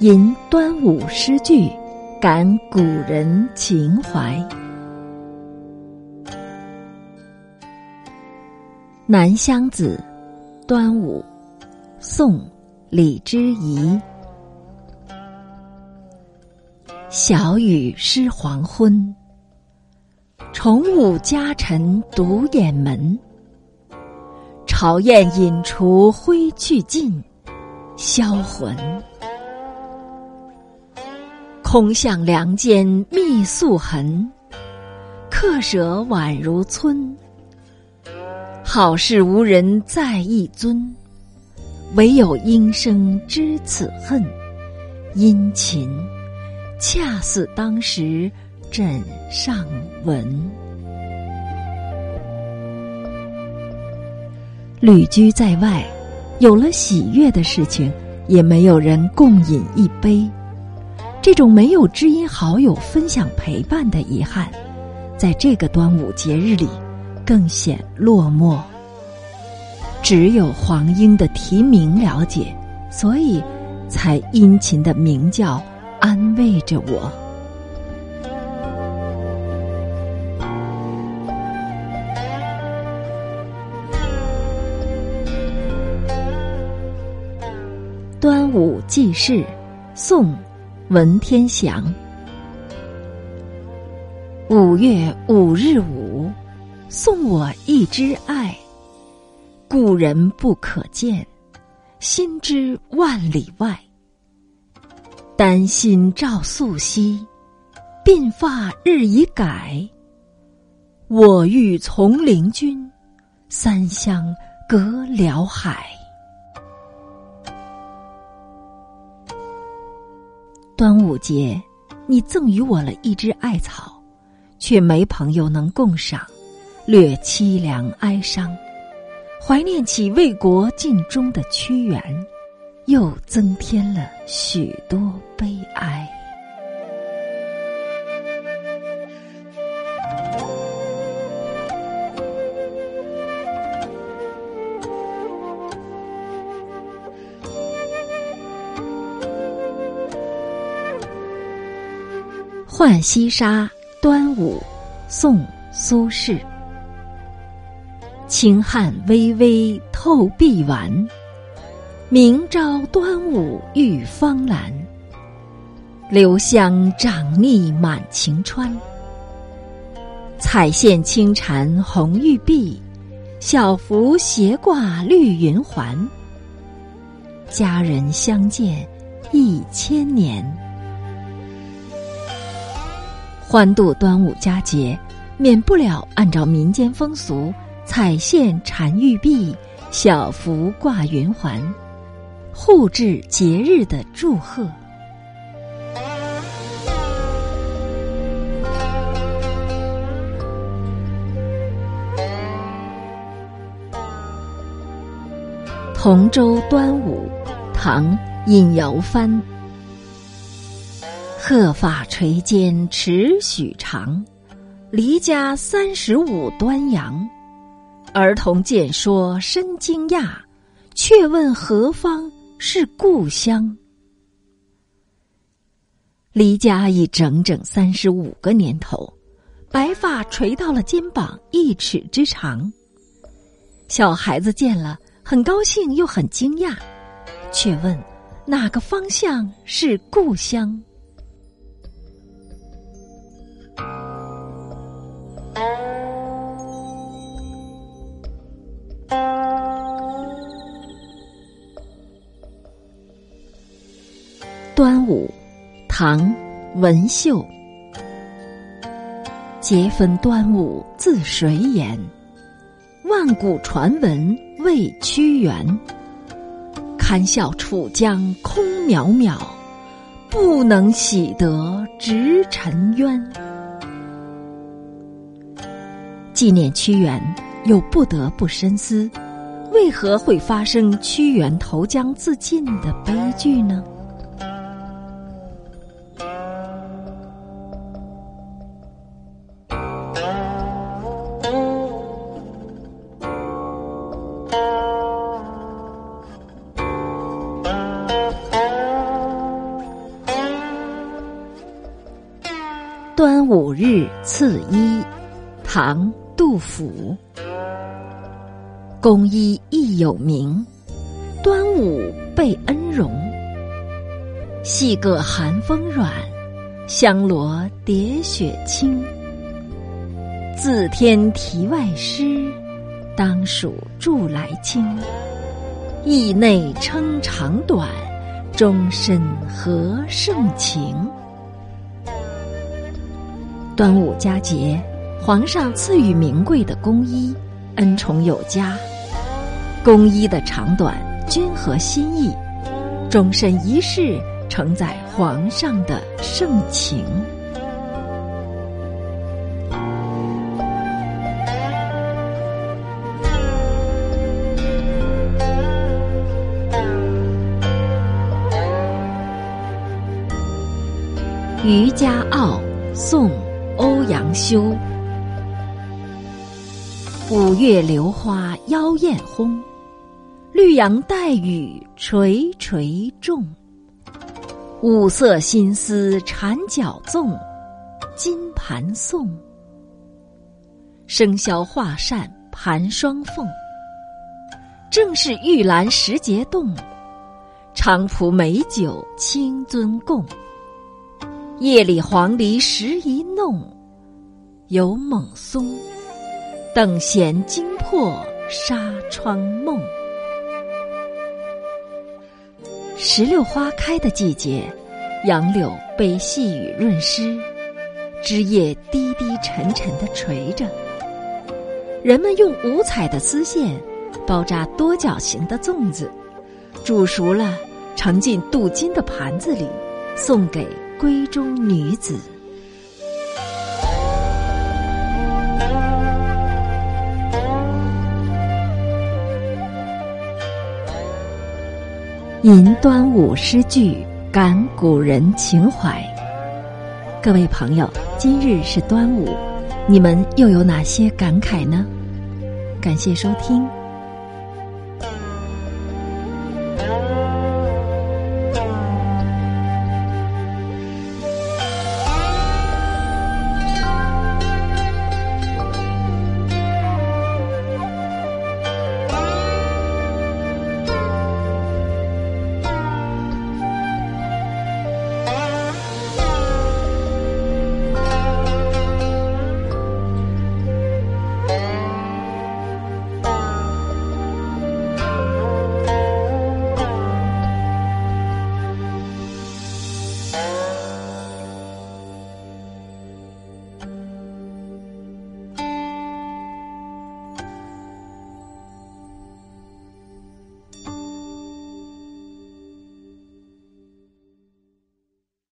吟端午诗句，感古人情怀。南乡子，端午，宋，李之仪。小雨湿黄昏，重舞家尘独掩门。朝宴饮除挥去尽，销魂。空向梁间觅宿痕，客舍宛如村。好事无人在一尊，唯有音声知此恨。殷勤，恰似当时枕上闻。旅居在外，有了喜悦的事情，也没有人共饮一杯。这种没有知音好友分享陪伴的遗憾，在这个端午节日里更显落寞。只有黄莺的啼鸣了解，所以才殷勤的鸣叫，安慰着我。端午记事，宋。文天祥，五月五日午，送我一枝艾。故人不可见，心知万里外。丹心照素昔，鬓发日已改。我欲从灵君，三湘隔辽海。端午节，你赠予我了一枝艾草，却没朋友能共赏，略凄凉哀伤。怀念起为国尽忠的屈原，又增添了许多悲哀。《浣溪沙·端午》宋·苏轼。清汉微微透碧纨，明朝端午浴芳兰。留香长腻满晴川，彩线轻缠红玉臂，小符斜挂绿云环。佳人相见一千年。欢度端午佳节，免不了按照民间风俗，彩线缠玉璧，小幅挂云环，互致节日的祝贺。同舟端午，唐·尹尧帆。鹤发垂肩尺许长，离家三十五端阳。儿童见说深惊讶，却问何方是故乡？离家已整整三十五个年头，白发垂到了肩膀一尺之长。小孩子见了，很高兴又很惊讶，却问哪个方向是故乡？端午，唐，文秀。节分端午自谁言？万古传闻为屈原。堪笑楚江空渺渺，不能洗得直沉冤。纪念屈原，又不得不深思：为何会发生屈原投江自尽的悲剧呢？五日赐衣，唐·杜甫。公衣亦有名，端午被恩荣。细个寒风软，香罗叠雪轻。自天题外诗，当属祝来清。意内称长短，终身合盛情。端午佳节，皇上赐予名贵的宫衣，恩宠有加。宫衣的长短均合心意，终身一世承载皇上的盛情。《渔家傲》宋欧阳修，五月榴花妖艳红，绿杨带雨垂垂重。五色新丝缠角粽，金盘送。生肖画扇盘双凤，正是玉兰时节动，菖蒲美酒清尊供。夜里黄鹂时一弄，有猛松，等闲惊破纱窗梦。石榴花开的季节，杨柳被细雨润湿，枝叶低低沉沉的垂着。人们用五彩的丝线包扎多角形的粽子，煮熟了，盛进镀金的盘子里，送给。闺中女子，吟端午诗句，感古人情怀。各位朋友，今日是端午，你们又有哪些感慨呢？感谢收听。